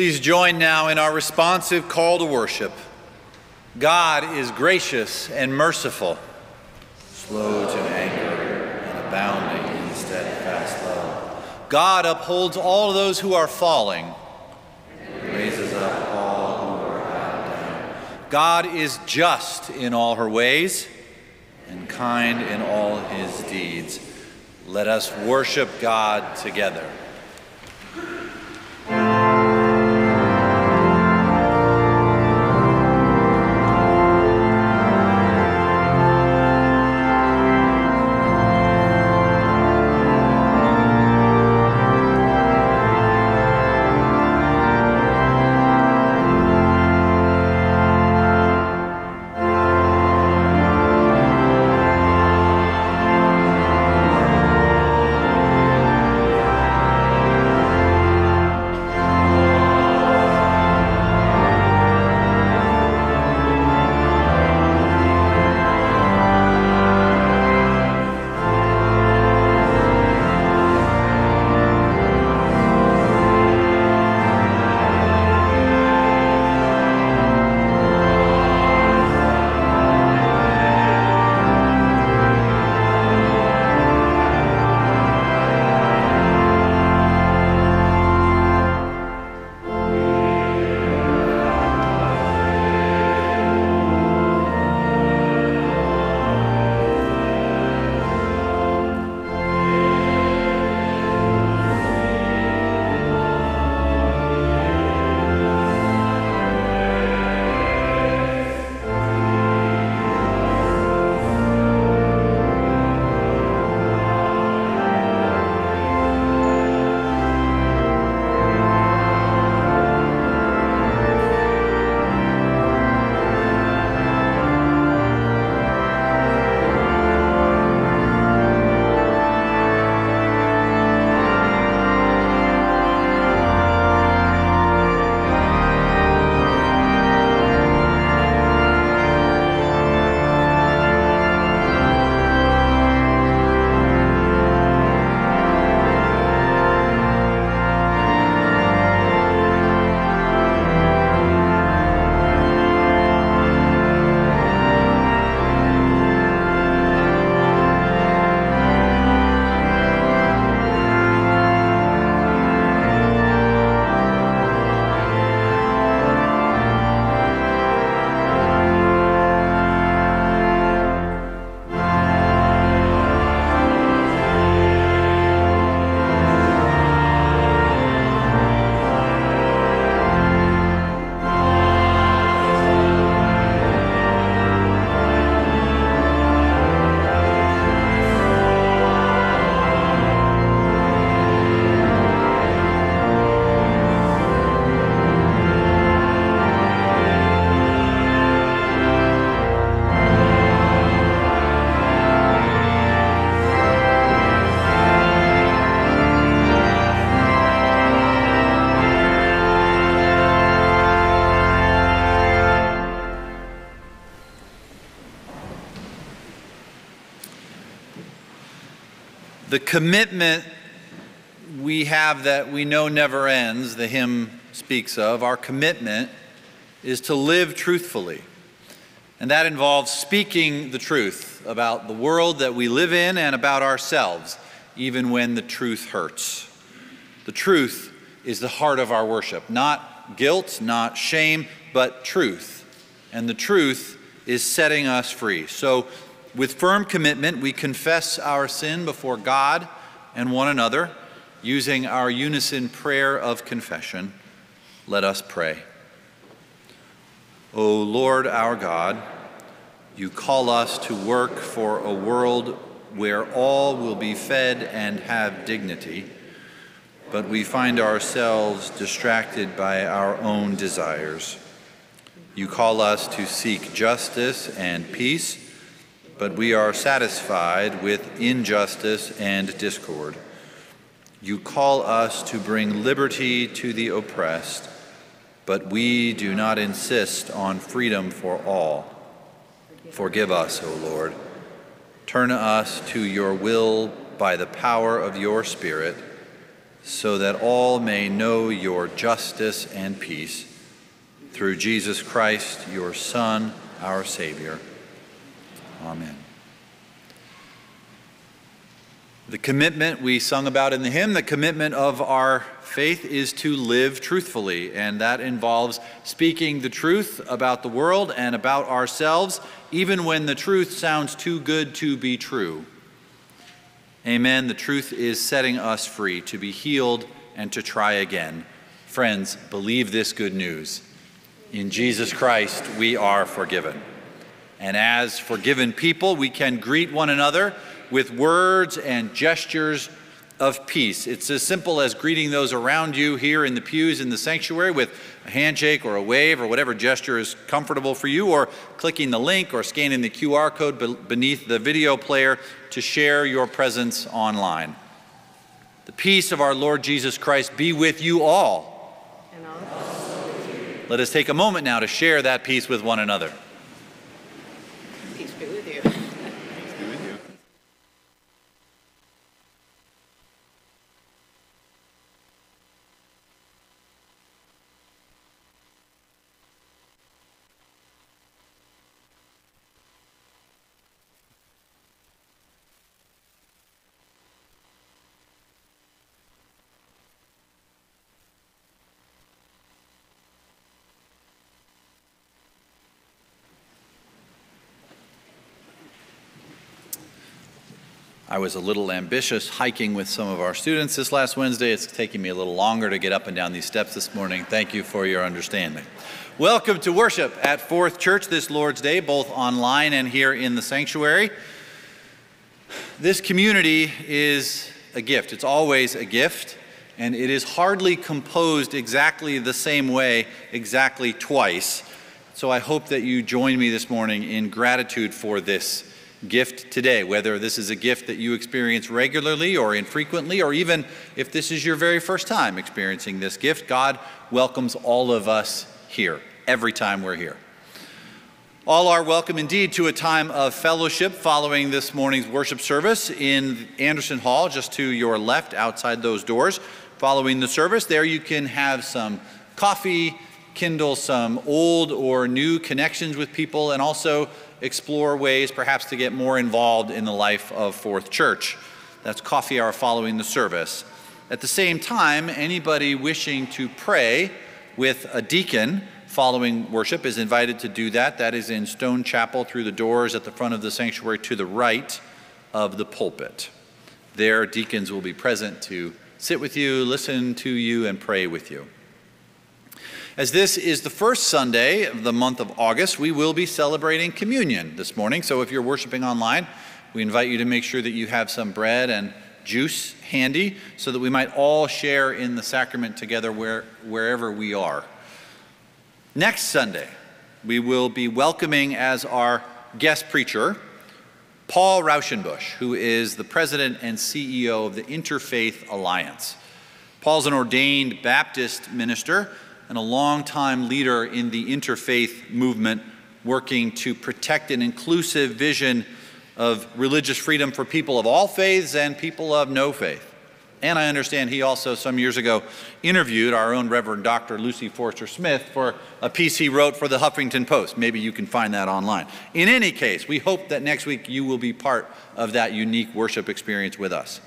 Please join now in our responsive call to worship. God is gracious and merciful, slow to anger and abounding in steadfast love. God upholds all those who are falling, and raises up all who are bowed down. God is just in all her ways and kind in all his deeds. Let us worship God together. The commitment we have that we know never ends, the hymn speaks of, our commitment is to live truthfully. And that involves speaking the truth about the world that we live in and about ourselves, even when the truth hurts. The truth is the heart of our worship, not guilt, not shame, but truth. And the truth is setting us free. So with firm commitment, we confess our sin before God and one another using our unison prayer of confession. Let us pray. O Lord our God, you call us to work for a world where all will be fed and have dignity, but we find ourselves distracted by our own desires. You call us to seek justice and peace but we are satisfied with injustice and discord. You call us to bring liberty to the oppressed, but we do not insist on freedom for all. Forgive us, O Lord. Turn us to your will by the power of your Spirit, so that all may know your justice and peace. Through Jesus Christ, your Son, our Savior. Amen. The commitment we sung about in the hymn, the commitment of our faith is to live truthfully, and that involves speaking the truth about the world and about ourselves, even when the truth sounds too good to be true. Amen. The truth is setting us free to be healed and to try again. Friends, believe this good news. In Jesus Christ, we are forgiven. And as forgiven people, we can greet one another with words and gestures of peace. It's as simple as greeting those around you here in the pews in the sanctuary with a handshake or a wave or whatever gesture is comfortable for you, or clicking the link or scanning the QR code beneath the video player to share your presence online. The peace of our Lord Jesus Christ be with you all. And also with you. Let us take a moment now to share that peace with one another. I was a little ambitious hiking with some of our students this last Wednesday. It's taking me a little longer to get up and down these steps this morning. Thank you for your understanding. Welcome to worship at Fourth Church this Lord's Day, both online and here in the sanctuary. This community is a gift. It's always a gift, and it is hardly composed exactly the same way, exactly twice. So I hope that you join me this morning in gratitude for this gift today, whether this is a gift that you experience regularly or infrequently, or even if this is your very first time experiencing this gift, God welcomes all of us here every time we're here. All are welcome indeed to a time of fellowship following this morning's worship service in Anderson Hall, just to your left outside those doors. Following the service, there you can have some coffee, kindle some old or new connections with people, and also explore ways perhaps to get more involved in the life of Fourth Church. That's coffee hour following the service. At the same time, anybody wishing to pray with a deacon following worship is invited to do that. That is in Stone Chapel through the doors at the front of the sanctuary to the right of the pulpit. There, deacons will be present to sit with you, listen to you, and pray with you. As this is the first Sunday of the month of August, we will be celebrating communion this morning. So if you're worshiping online, we invite you to make sure that you have some bread and juice handy so that we might all share in the sacrament together where, wherever we are. Next Sunday, we will be welcoming as our guest preacher Paul Raushenbush, who is the president and CEO of the Interfaith Alliance. Paul's an ordained Baptist minister and a longtime leader in the interfaith movement, working to protect an inclusive vision of religious freedom for people of all faiths and people of no faith. And I understand he also, some years ago, interviewed our own Reverend Dr. Lucy Forster Smith for a piece he wrote for the Huffington Post. Maybe you can find that online. In any case, we hope that next week you will be part of that unique worship experience with us.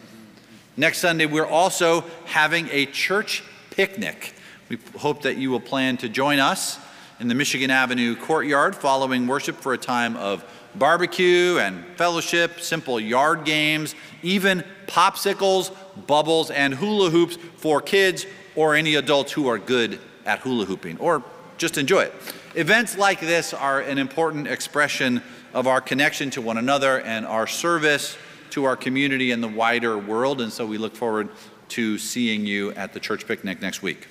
Next Sunday, we're also having a church picnic. We hope that you will plan to join us in the Michigan Avenue courtyard following worship for a time of barbecue and fellowship, simple yard games, even popsicles, bubbles, and hula hoops for kids or any adults who are good at hula hooping or just enjoy it. Events like this are an important expression of our connection to one another and our service to our community and the wider world. And so we look forward to seeing you at the church picnic next week.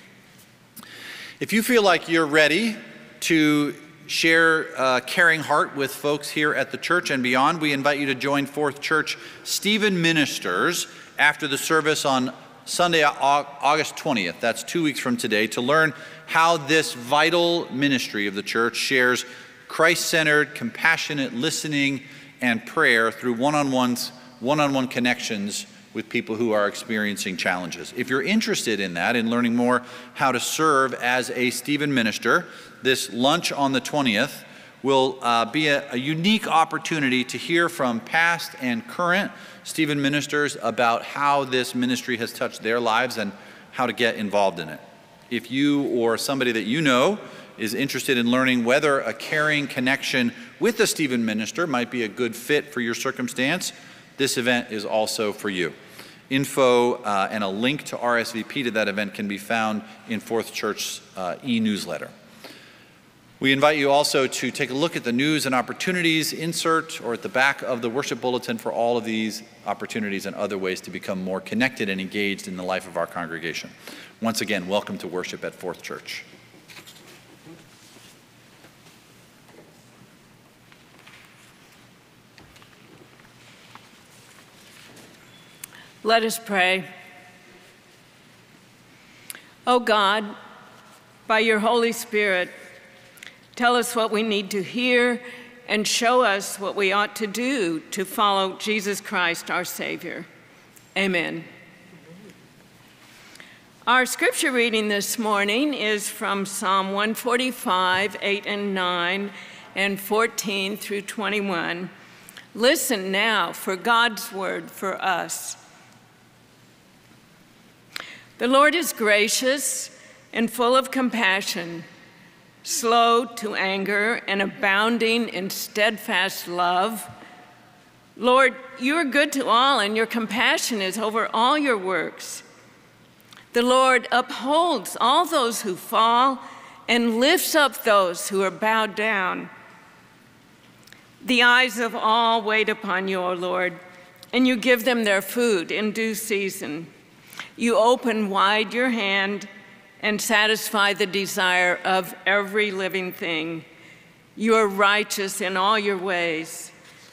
If you feel like you're ready to share a caring heart with folks here at the church and beyond, we invite you to join Fourth Church Stephen Ministers after the service on Sunday, August 20th. That's two weeks from today, to learn how this vital ministry of the church shares Christ centered, compassionate listening and prayer through one on ones, one on one connections with people who are experiencing challenges. If you're interested in that, in learning more how to serve as a Stephen minister, this lunch on the 20th will uh, be a, a unique opportunity to hear from past and current Stephen ministers about how this ministry has touched their lives and how to get involved in it. If you or somebody that you know is interested in learning whether a caring connection with a Stephen minister might be a good fit for your circumstance, this event is also for you. Info uh, and a link to RSVP to that event can be found in Fourth Church's uh, e newsletter. We invite you also to take a look at the news and opportunities insert or at the back of the worship bulletin for all of these opportunities and other ways to become more connected and engaged in the life of our congregation. Once again, welcome to worship at Fourth Church. Let us pray. O oh God, by your Holy Spirit, Tell us what we need to hear and show us what we ought to do to follow Jesus Christ, our Savior. Amen. Our scripture reading this morning is from Psalm 145, 8 and 9, and 14 through 21. Listen now for God's word for us. The Lord is gracious and full of compassion slow to anger, and abounding in steadfast love. Lord, you are good to all, and your compassion is over all your works. The Lord upholds all those who fall and lifts up those who are bowed down. The eyes of all wait upon you, O Lord, and you give them their food in due season. You open wide your hand and satisfy the desire of every living thing. You are righteous in all your ways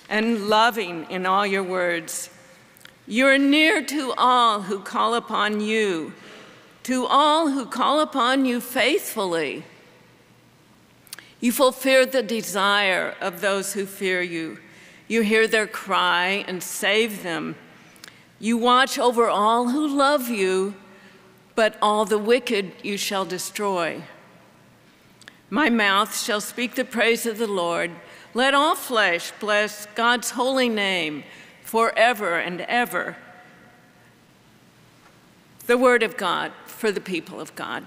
and loving in all your words. You are near to all who call upon you, to all who call upon you faithfully. You fulfill the desire of those who fear you. You hear their cry and save them. You watch over all who love you but all the wicked you shall destroy. My mouth shall speak the praise of the Lord. Let all flesh bless God's holy name forever and ever. The word of God for the people of God.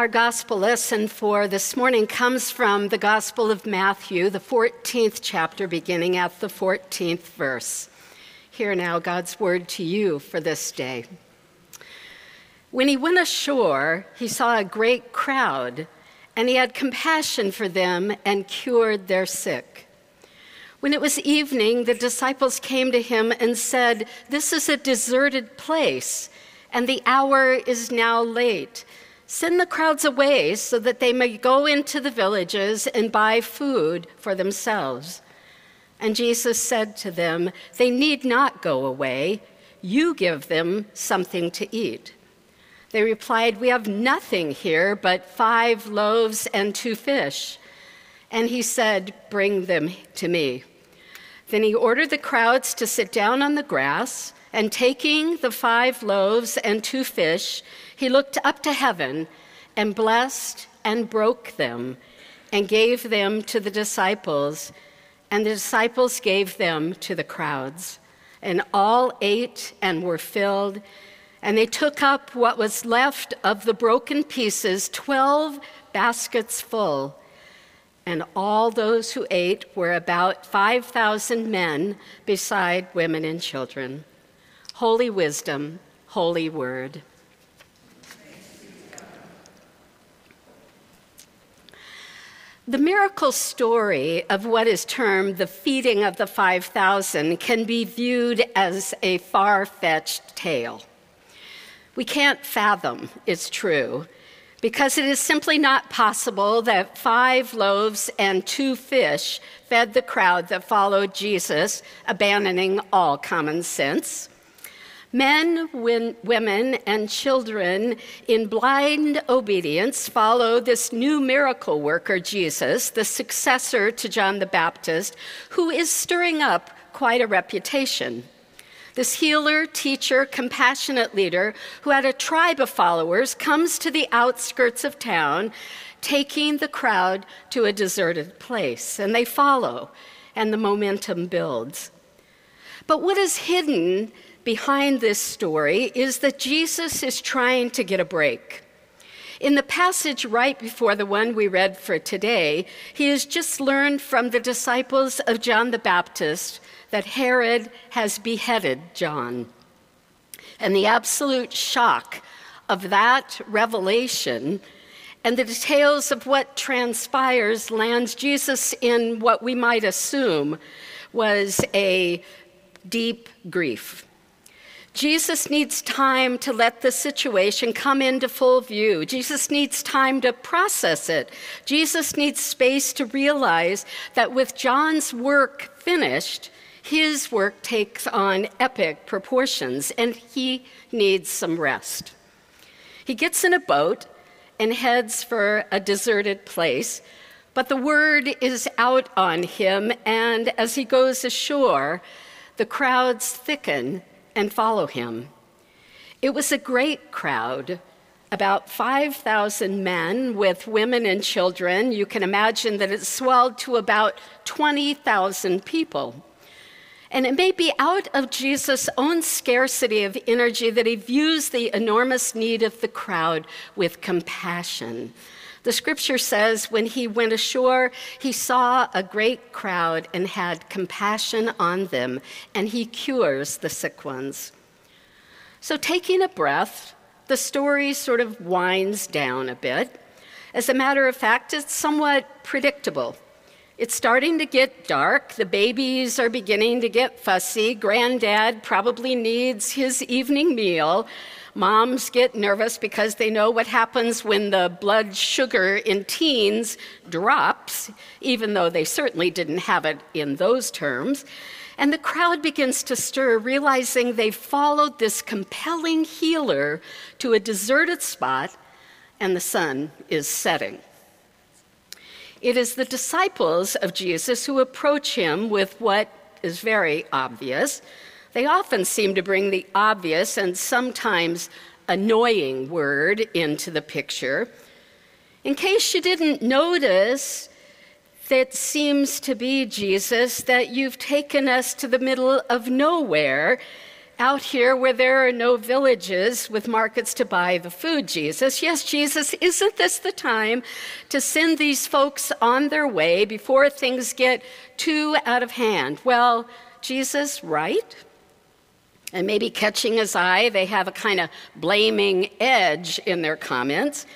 Our gospel lesson for this morning comes from the Gospel of Matthew, the 14th chapter, beginning at the 14th verse. Hear now God's word to you for this day. When he went ashore, he saw a great crowd, and he had compassion for them and cured their sick. When it was evening, the disciples came to him and said, This is a deserted place, and the hour is now late. Send the crowds away so that they may go into the villages and buy food for themselves. And Jesus said to them, They need not go away. You give them something to eat. They replied, We have nothing here but five loaves and two fish. And he said, Bring them to me. Then he ordered the crowds to sit down on the grass, and taking the five loaves and two fish, he looked up to heaven and blessed and broke them and gave them to the disciples, and the disciples gave them to the crowds. And all ate and were filled, and they took up what was left of the broken pieces, 12 baskets full. and all those who ate were about 5,000 men, beside women and children. Holy wisdom, holy word. The miracle story of what is termed the feeding of the 5,000 can be viewed as a far fetched tale. We can't fathom it's true because it is simply not possible that five loaves and two fish fed the crowd that followed Jesus, abandoning all common sense. Men, women, and children in blind obedience follow this new miracle worker, Jesus, the successor to John the Baptist, who is stirring up quite a reputation. This healer, teacher, compassionate leader who had a tribe of followers comes to the outskirts of town, taking the crowd to a deserted place, and they follow, and the momentum builds. But what is hidden behind this story is that Jesus is trying to get a break. In the passage right before the one we read for today, he has just learned from the disciples of John the Baptist that Herod has beheaded John. And the absolute shock of that revelation and the details of what transpires lands Jesus in what we might assume was a deep grief. Jesus needs time to let the situation come into full view. Jesus needs time to process it. Jesus needs space to realize that with John's work finished, his work takes on epic proportions and he needs some rest. He gets in a boat and heads for a deserted place, but the word is out on him, and as he goes ashore, the crowds thicken and follow him. It was a great crowd, about 5,000 men with women and children. You can imagine that it swelled to about 20,000 people. And it may be out of Jesus' own scarcity of energy that he views the enormous need of the crowd with compassion. The scripture says when he went ashore, he saw a great crowd and had compassion on them, and he cures the sick ones. So, taking a breath, the story sort of winds down a bit. As a matter of fact, it's somewhat predictable. It's starting to get dark. The babies are beginning to get fussy. Granddad probably needs his evening meal. Moms get nervous because they know what happens when the blood sugar in teens drops, even though they certainly didn't have it in those terms. And the crowd begins to stir, realizing they've followed this compelling healer to a deserted spot, and the sun is setting. It is the disciples of Jesus who approach him with what is very obvious they often seem to bring the obvious and sometimes annoying word into the picture. In case you didn't notice, that seems to be, Jesus, that you've taken us to the middle of nowhere, out here where there are no villages with markets to buy the food, Jesus. Yes, Jesus, isn't this the time to send these folks on their way before things get too out of hand? Well, Jesus, right? And maybe catching his eye, they have a kind of blaming edge in their comments.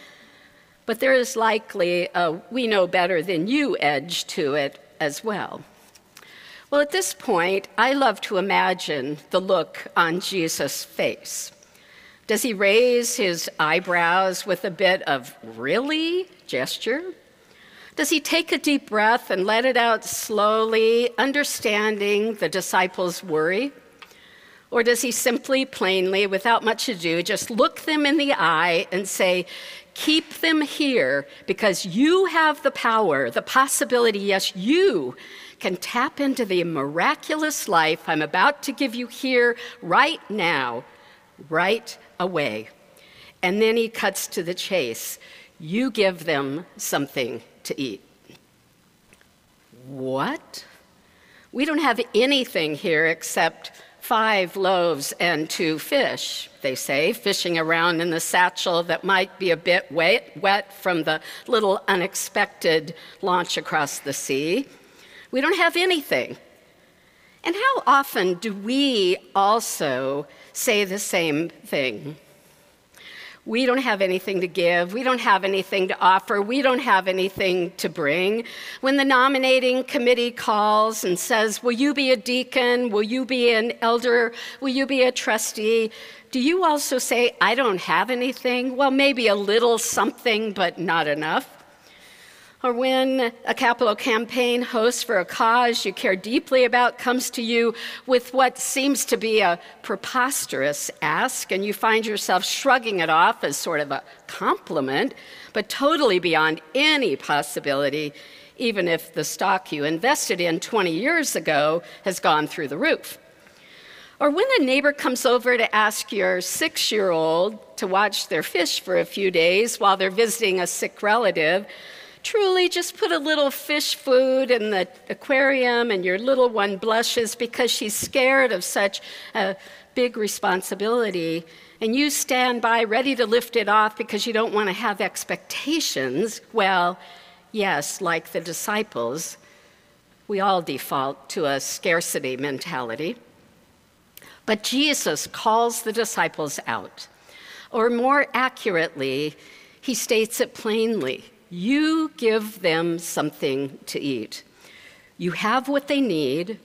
But there is likely a we know better than you edge to it as well. Well, at this point, I love to imagine the look on Jesus' face. Does he raise his eyebrows with a bit of really gesture? Does he take a deep breath and let it out slowly, understanding the disciples' worry? Or does he simply, plainly, without much ado, just look them in the eye and say, Keep them here because you have the power, the possibility, yes, you can tap into the miraculous life I'm about to give you here, right now, right away. And then he cuts to the chase. You give them something to eat. What? We don't have anything here except five loaves and two fish, they say, fishing around in the satchel that might be a bit wet, wet from the little unexpected launch across the sea. We don't have anything. And how often do we also say the same thing? We don't have anything to give. We don't have anything to offer. We don't have anything to bring. When the nominating committee calls and says, Will you be a deacon? Will you be an elder? Will you be a trustee? Do you also say, I don't have anything? Well, maybe a little something, but not enough or when a capital campaign host for a cause you care deeply about comes to you with what seems to be a preposterous ask, and you find yourself shrugging it off as sort of a compliment, but totally beyond any possibility, even if the stock you invested in 20 years ago has gone through the roof. Or when a neighbor comes over to ask your six year old to watch their fish for a few days while they're visiting a sick relative, truly just put a little fish food in the aquarium and your little one blushes because she's scared of such a big responsibility and you stand by ready to lift it off because you don't want to have expectations, well, yes, like the disciples, we all default to a scarcity mentality. But Jesus calls the disciples out. Or more accurately, he states it plainly you give them something to eat. You have what they need.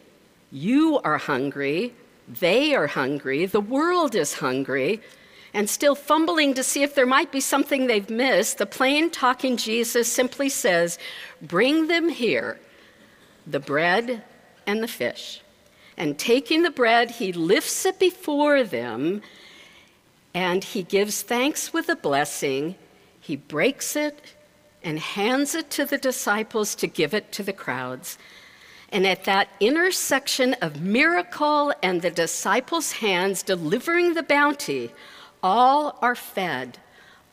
You are hungry. They are hungry. The world is hungry. And still fumbling to see if there might be something they've missed, the plain talking Jesus simply says, Bring them here, the bread and the fish. And taking the bread, he lifts it before them and he gives thanks with a blessing. He breaks it and hands it to the disciples to give it to the crowds. And at that intersection of miracle and the disciples' hands delivering the bounty, all are fed,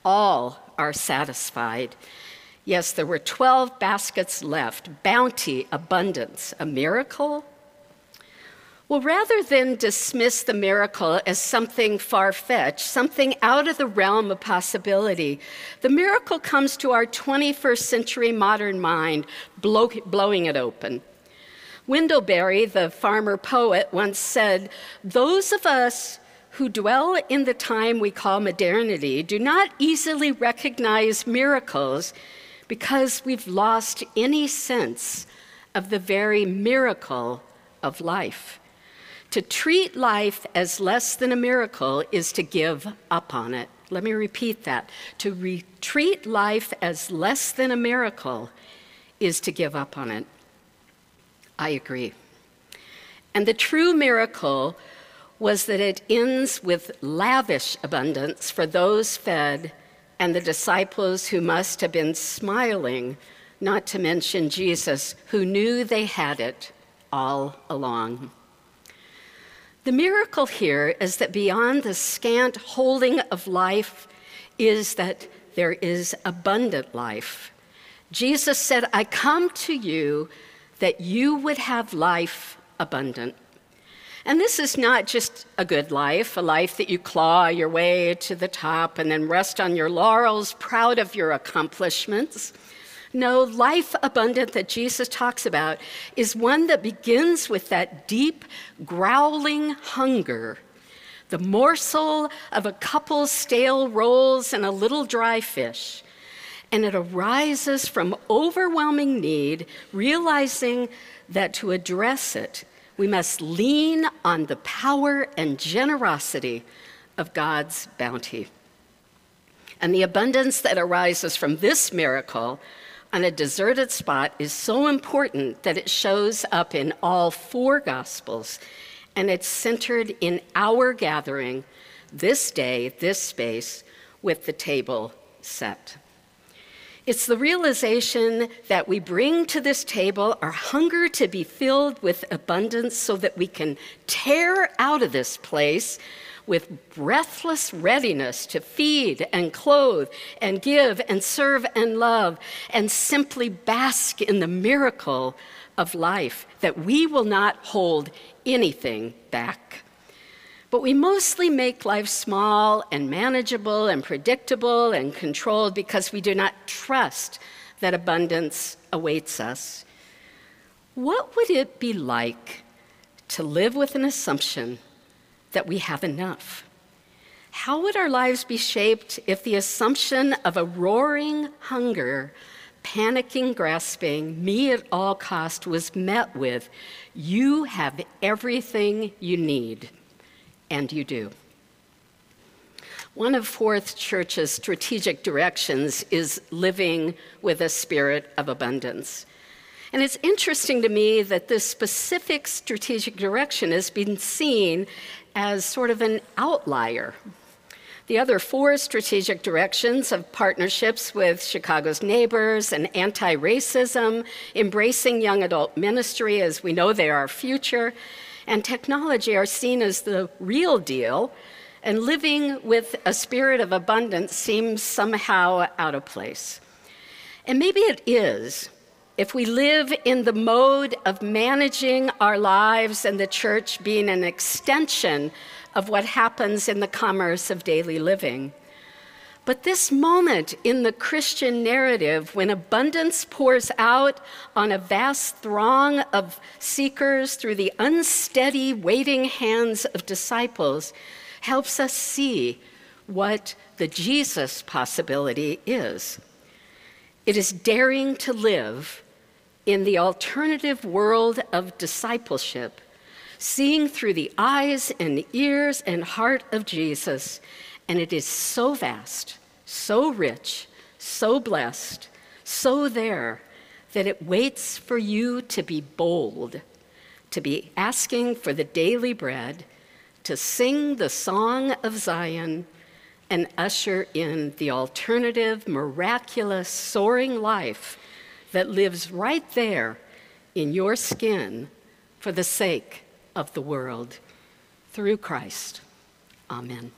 all are satisfied. Yes, there were 12 baskets left bounty, abundance, a miracle, well, rather than dismiss the miracle as something far fetched, something out of the realm of possibility, the miracle comes to our 21st century modern mind, blow, blowing it open. Wendell Berry, the farmer poet, once said, Those of us who dwell in the time we call modernity do not easily recognize miracles because we've lost any sense of the very miracle of life. To treat life as less than a miracle is to give up on it. Let me repeat that. To re- treat life as less than a miracle is to give up on it. I agree. And the true miracle was that it ends with lavish abundance for those fed and the disciples who must have been smiling, not to mention Jesus, who knew they had it all along. The miracle here is that beyond the scant holding of life is that there is abundant life. Jesus said, I come to you that you would have life abundant. And this is not just a good life, a life that you claw your way to the top and then rest on your laurels, proud of your accomplishments. No, life abundant that Jesus talks about is one that begins with that deep, growling hunger, the morsel of a couple stale rolls and a little dry fish. And it arises from overwhelming need, realizing that to address it, we must lean on the power and generosity of God's bounty. And the abundance that arises from this miracle on a deserted spot is so important that it shows up in all four Gospels, and it's centered in our gathering this day, this space, with the table set. It's the realization that we bring to this table our hunger to be filled with abundance so that we can tear out of this place with breathless readiness to feed and clothe and give and serve and love and simply bask in the miracle of life, that we will not hold anything back. But we mostly make life small and manageable and predictable and controlled because we do not trust that abundance awaits us. What would it be like to live with an assumption that we have enough? How would our lives be shaped if the assumption of a roaring hunger, panicking grasping, me at all cost was met with, you have everything you need? And you do. One of Fourth Church's strategic directions is living with a spirit of abundance. And it's interesting to me that this specific strategic direction has been seen as sort of an outlier. The other four strategic directions of partnerships with Chicago's neighbors and anti racism, embracing young adult ministry as we know they are our future, and technology are seen as the real deal, and living with a spirit of abundance seems somehow out of place. And maybe it is if we live in the mode of managing our lives and the church being an extension of what happens in the commerce of daily living. But this moment in the Christian narrative, when abundance pours out on a vast throng of seekers through the unsteady, waiting hands of disciples, helps us see what the Jesus possibility is. It is daring to live in the alternative world of discipleship, seeing through the eyes and ears and heart of Jesus. And it is so vast, so rich, so blessed, so there that it waits for you to be bold, to be asking for the daily bread, to sing the song of Zion, and usher in the alternative, miraculous, soaring life that lives right there in your skin for the sake of the world. Through Christ. Amen.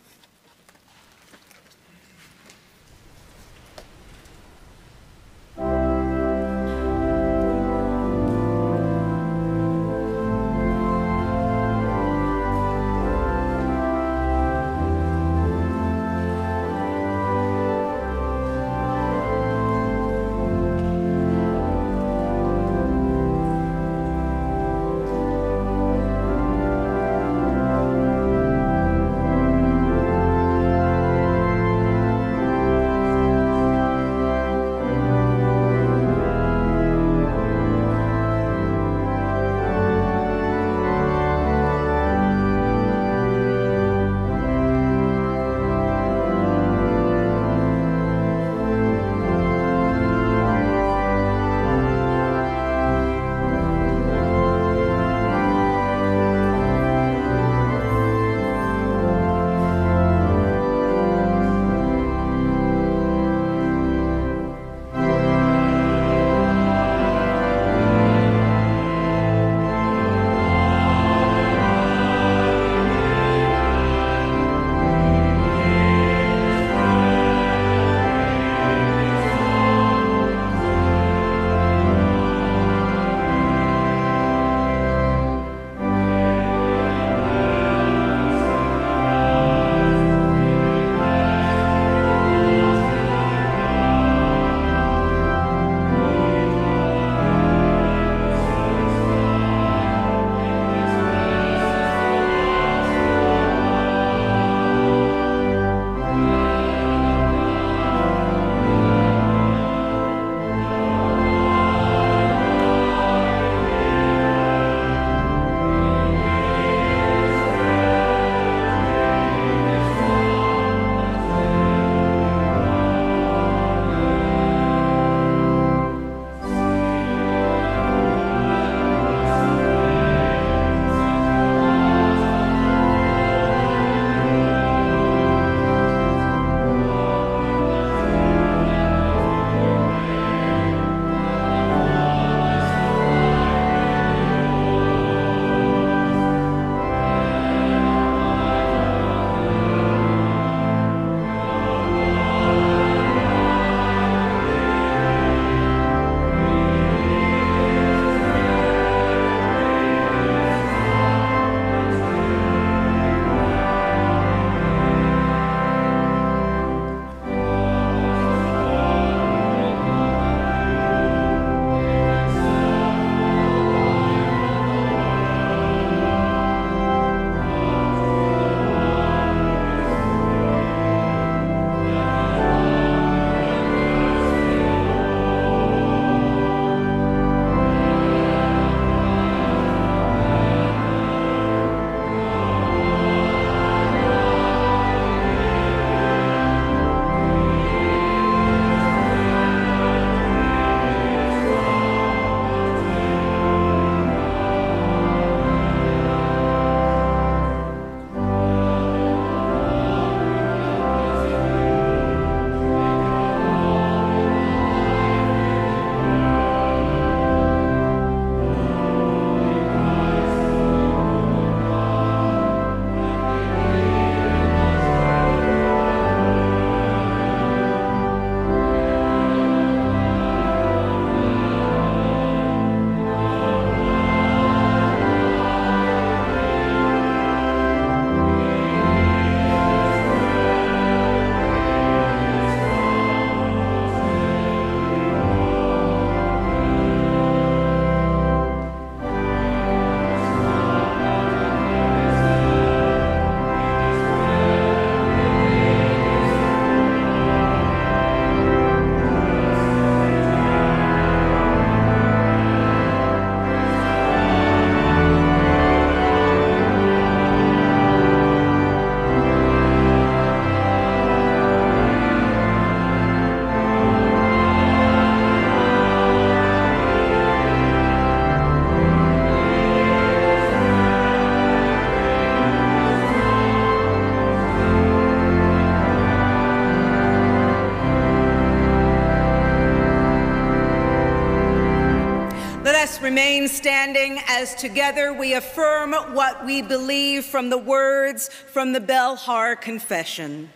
Remain standing as together we affirm what we believe from the words from the Belhar Confession.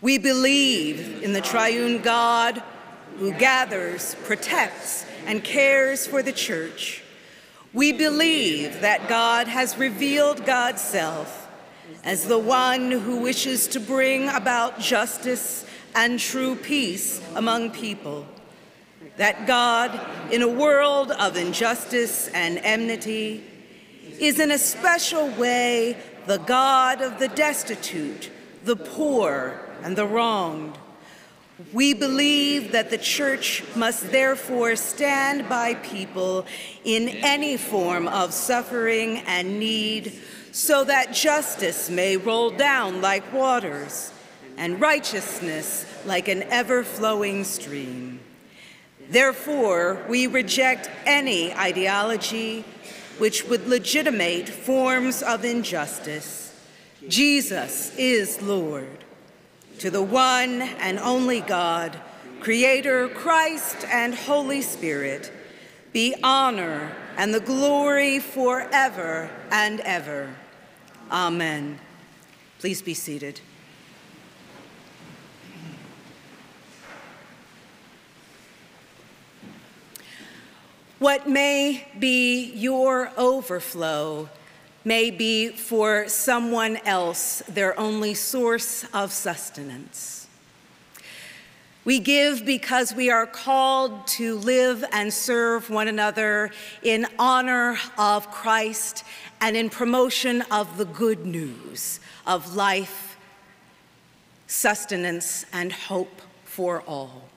We believe in the triune God who gathers, protects, and cares for the church. We believe that God has revealed God's self as the one who wishes to bring about justice and true peace among people. That God, in a world of injustice and enmity, is in a special way the God of the destitute, the poor, and the wronged. We believe that the church must therefore stand by people in any form of suffering and need so that justice may roll down like waters and righteousness like an ever flowing stream. Therefore, we reject any ideology which would legitimate forms of injustice. Jesus is Lord. To the one and only God, Creator, Christ, and Holy Spirit, be honor and the glory forever and ever. Amen. Please be seated. What may be your overflow may be for someone else their only source of sustenance. We give because we are called to live and serve one another in honor of Christ and in promotion of the good news of life, sustenance, and hope for all.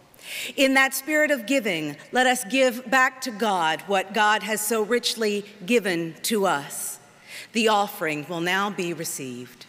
In that spirit of giving, let us give back to God what God has so richly given to us. The offering will now be received.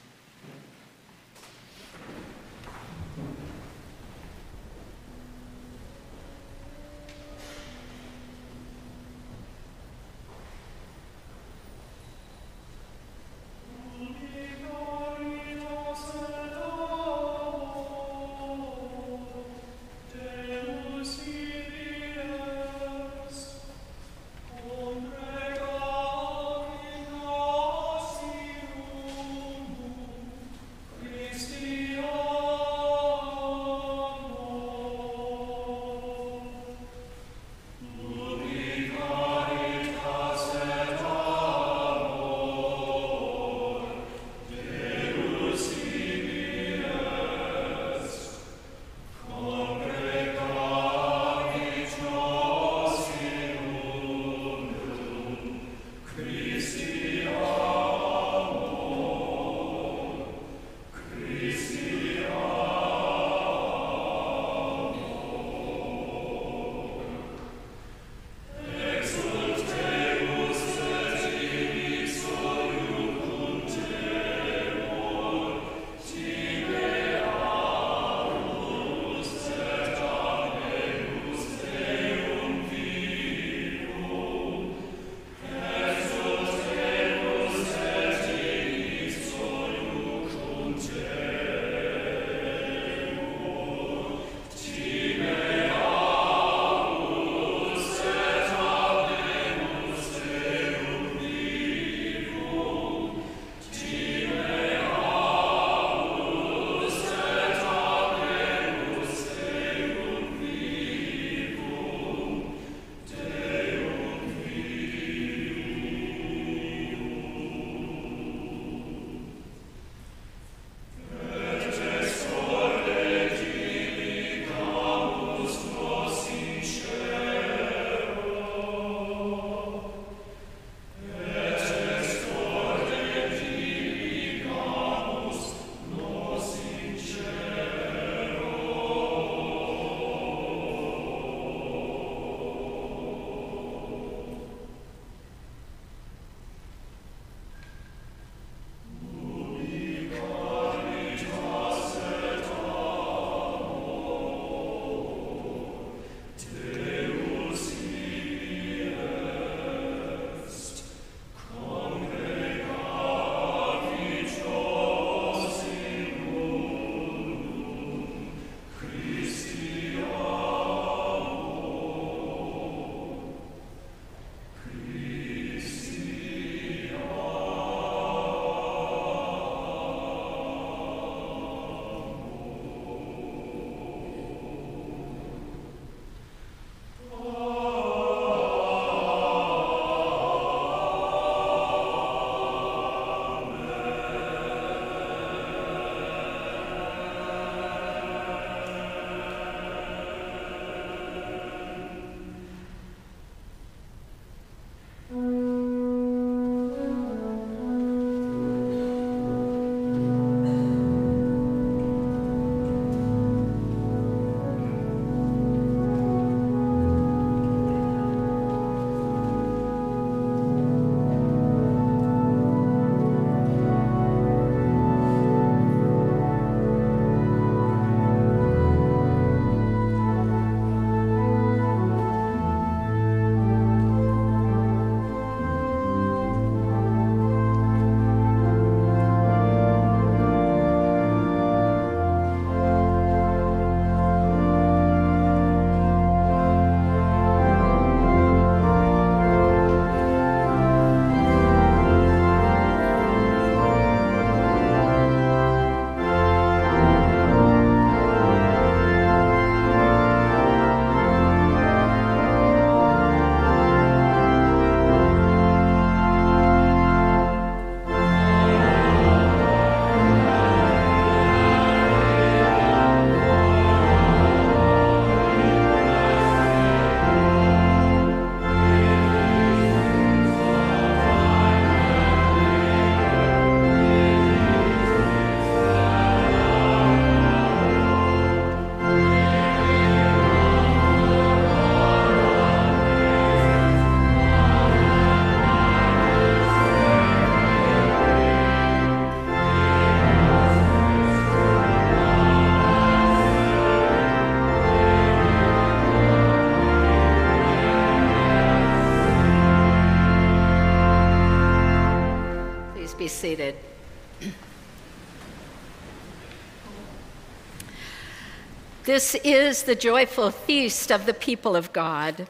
This is the joyful feast of the people of God.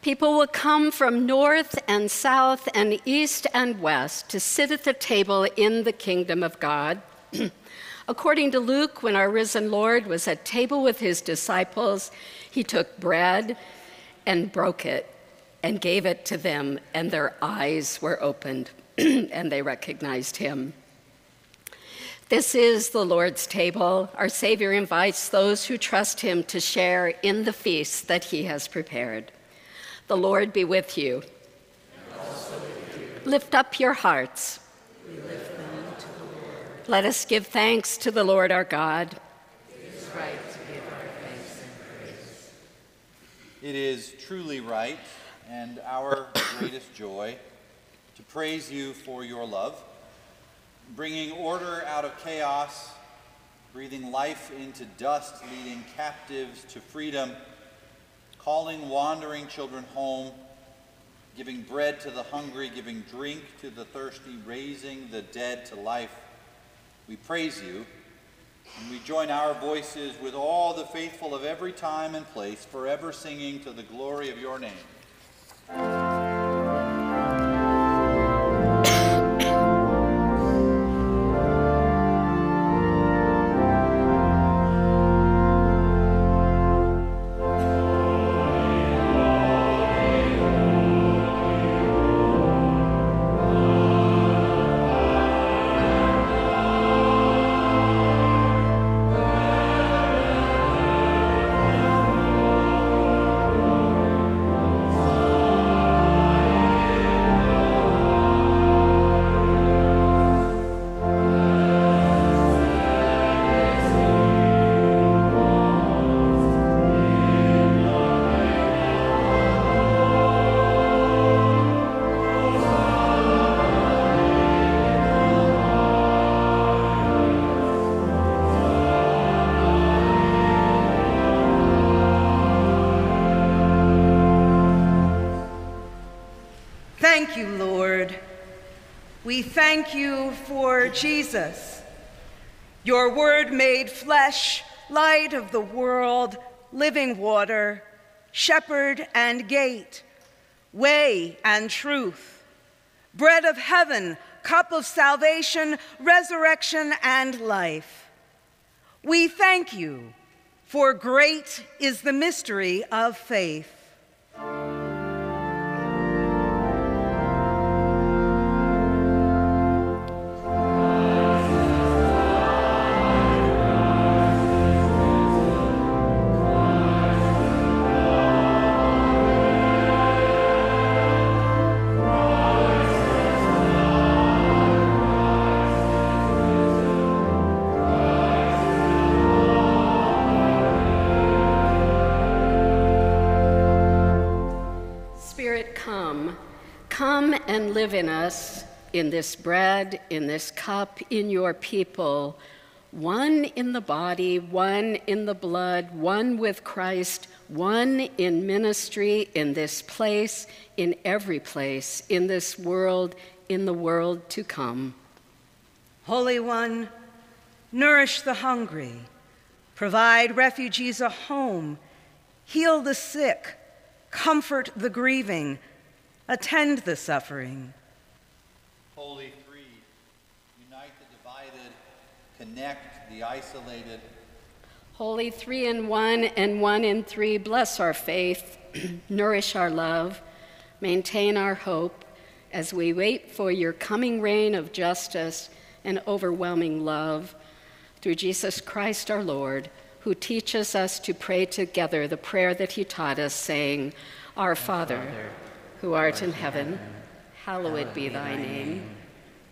People will come from north and south and east and west to sit at the table in the kingdom of God. According to Luke, when our risen Lord was at table with his disciples, he took bread and broke it and gave it to them, and their eyes were opened and they recognized him. This is the Lord's table. Our Savior invites those who trust him to share in the feast that he has prepared. The Lord be with you. Lift up your hearts. Let us give thanks to the Lord our God. It is right to give our and praise. It is truly right and our greatest joy to praise you for your love, bringing order out of chaos, breathing life into dust, leading captives to freedom, calling wandering children home, giving bread to the hungry, giving drink to the thirsty, raising the dead to life. We praise you, and we join our voices with all the faithful of every time and place, forever singing to the glory of your name. Thank you for Jesus, your word made flesh, light of the world, living water, shepherd and gate, way and truth, bread of heaven, cup of salvation, resurrection and life. We thank you, for great is the mystery of faith. In this bread, in this cup, in your people, one in the body, one in the blood, one with Christ, one in ministry, in this place, in every place, in this world, in the world to come. Holy One, nourish the hungry, provide refugees a home, heal the sick, comfort the grieving attend the suffering. Holy Three, unite the divided, connect the isolated. Holy Three in One and One in Three, bless our faith, nourish our love, maintain our hope as we wait for your coming reign of justice and overwhelming love through Jesus Christ our Lord, who teaches us to pray together the prayer that he taught us, saying, Our Father, Father who art in heaven, hallowed be thy name.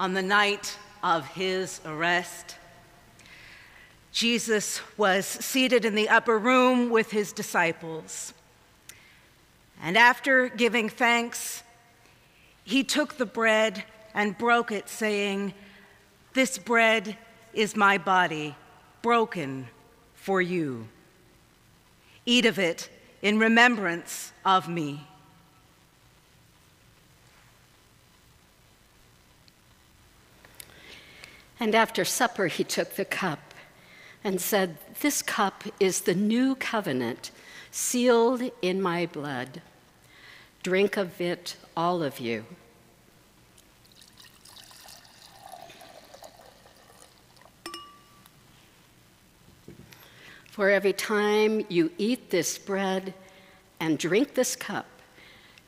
On the night of his arrest. Jesus was seated in the upper room with his disciples. And after giving thanks, he took the bread and broke it, saying, This bread is my body, broken for you. Eat of it in remembrance of me. And after supper, he took the cup and said, This cup is the new covenant, sealed in my blood. Drink of it, all of you. For every time you eat this bread and drink this cup,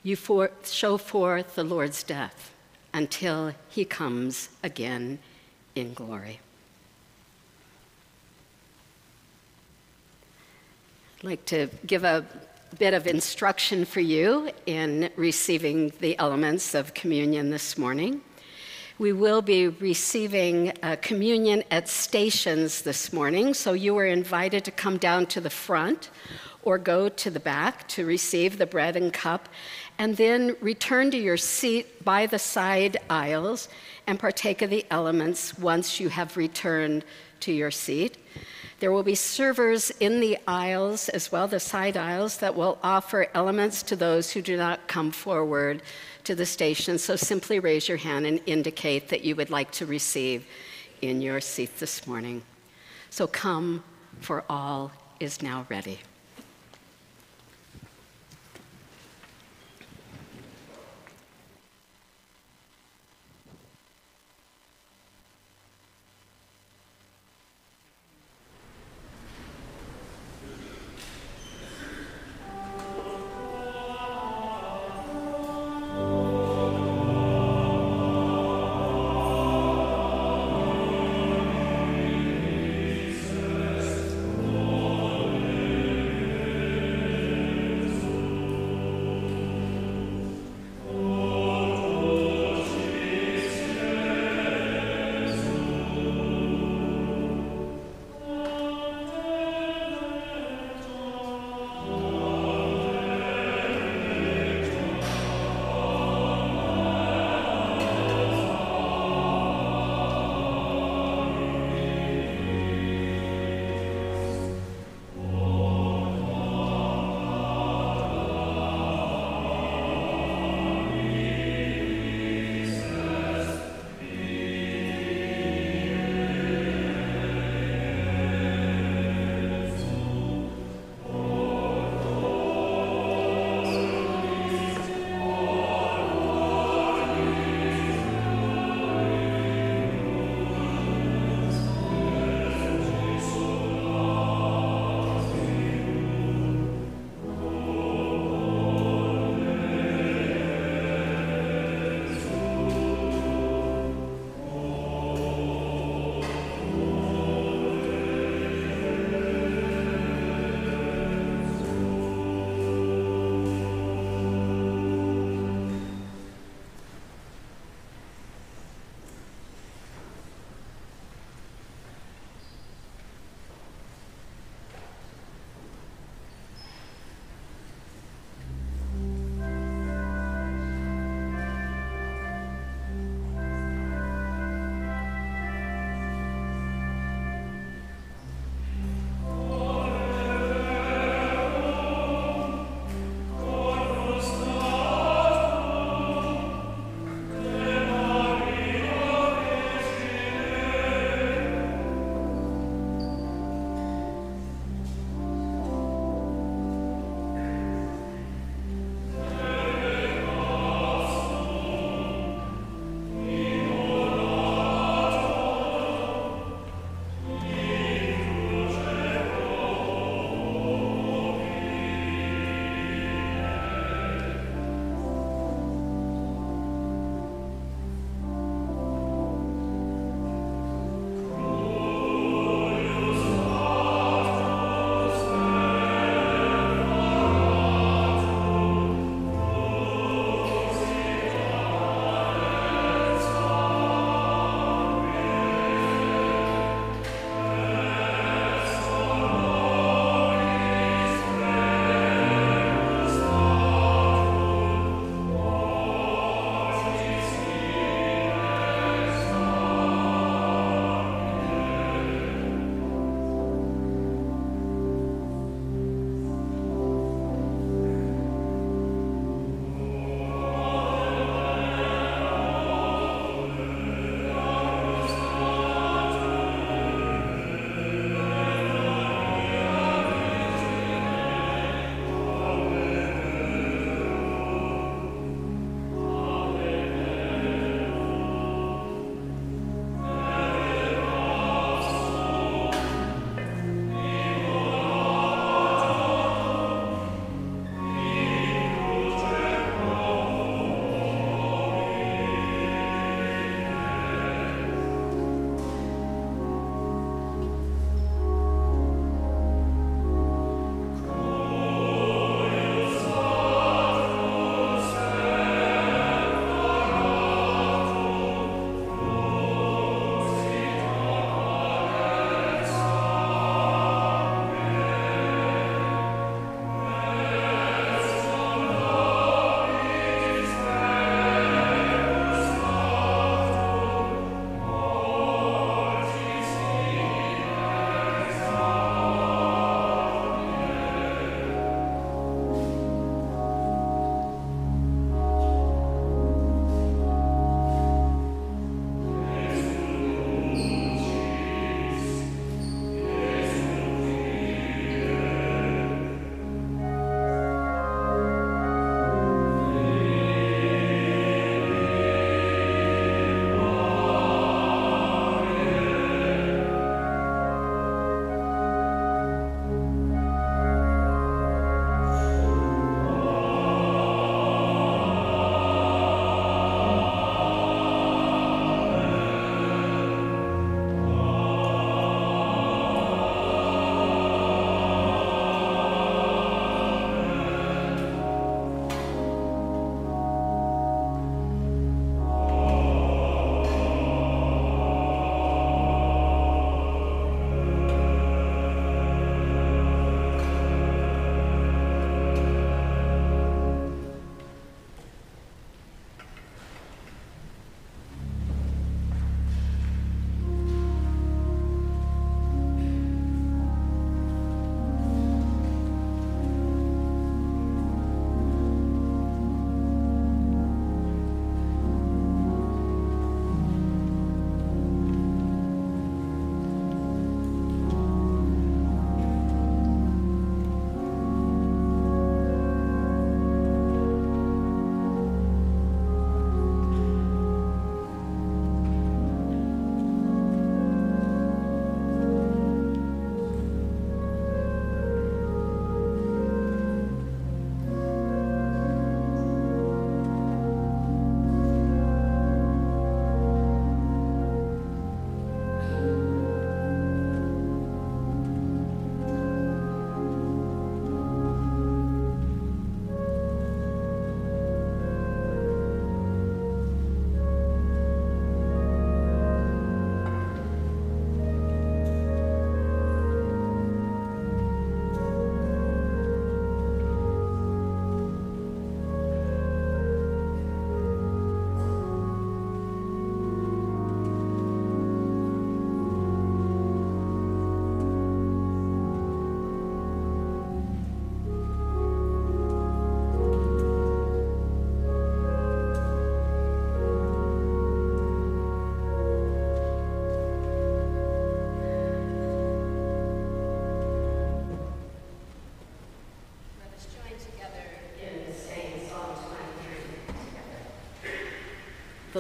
you for, show forth the Lord's death until he comes again in glory. I'd like to give a bit of instruction for you in receiving the elements of communion this morning. We will be receiving uh, communion at stations this morning, so you are invited to come down to the front or go to the back to receive the bread and cup, and then return to your seat by the side aisles and partake of the elements once you have returned to your seat. There will be servers in the aisles as well, the side aisles, that will offer elements to those who do not come forward to the station. So simply raise your hand and indicate that you would like to receive in your seat this morning. So come, for all is now ready.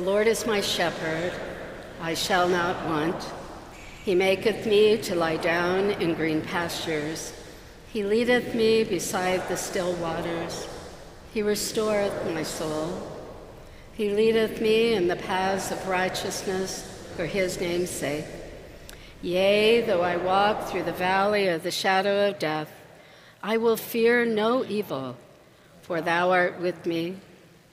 Lord is my shepherd, I shall not want. He maketh me to lie down in green pastures. He leadeth me beside the still waters. He restoreth my soul. He leadeth me in the paths of righteousness for his name's sake. Yea, though I walk through the valley of the shadow of death, I will fear no evil, for thou art with me.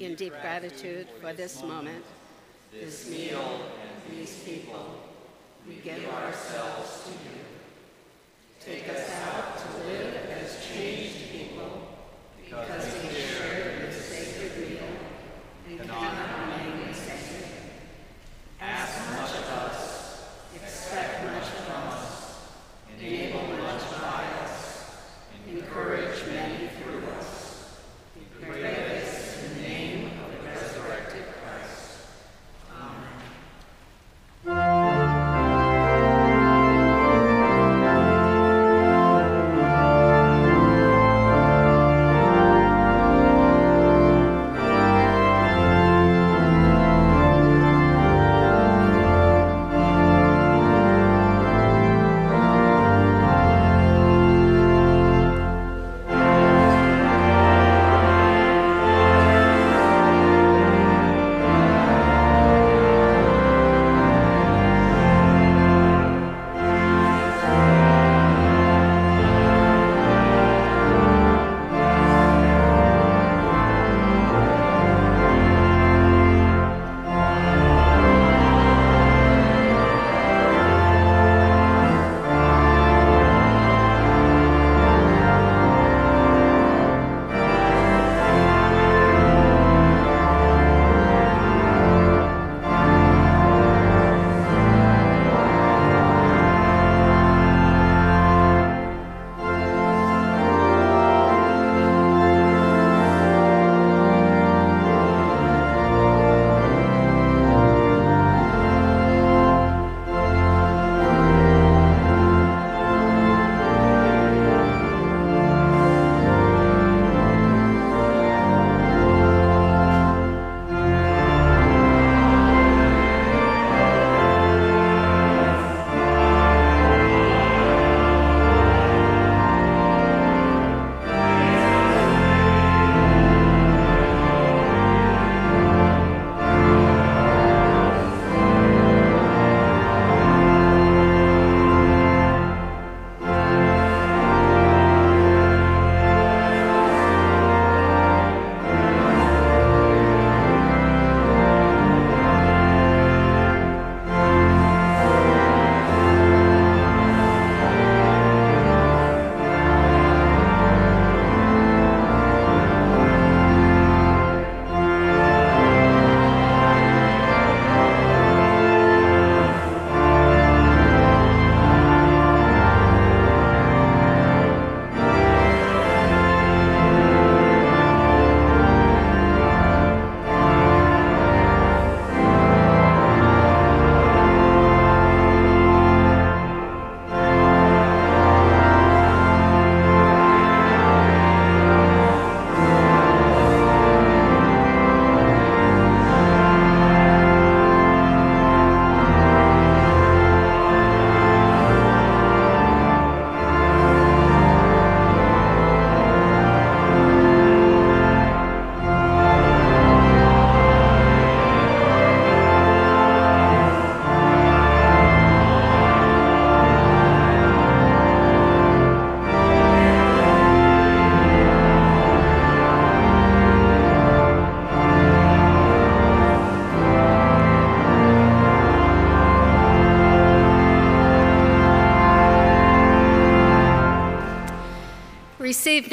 In deep gratitude for this moment, this meal, and these people, we give ourselves to you. Take us out to live as changed people because we share this sacred meal and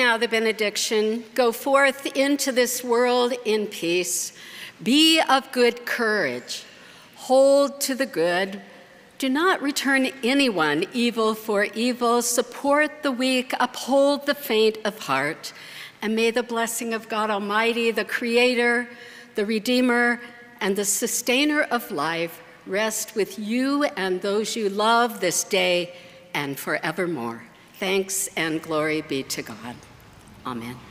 now the benediction. Go forth into this world in peace. Be of good courage. Hold to the good. Do not return anyone evil for evil. Support the weak. Uphold the faint of heart. And may the blessing of God Almighty, the Creator, the Redeemer, and the Sustainer of life rest with you and those you love this day and forevermore. Thanks and glory be to God. Amen.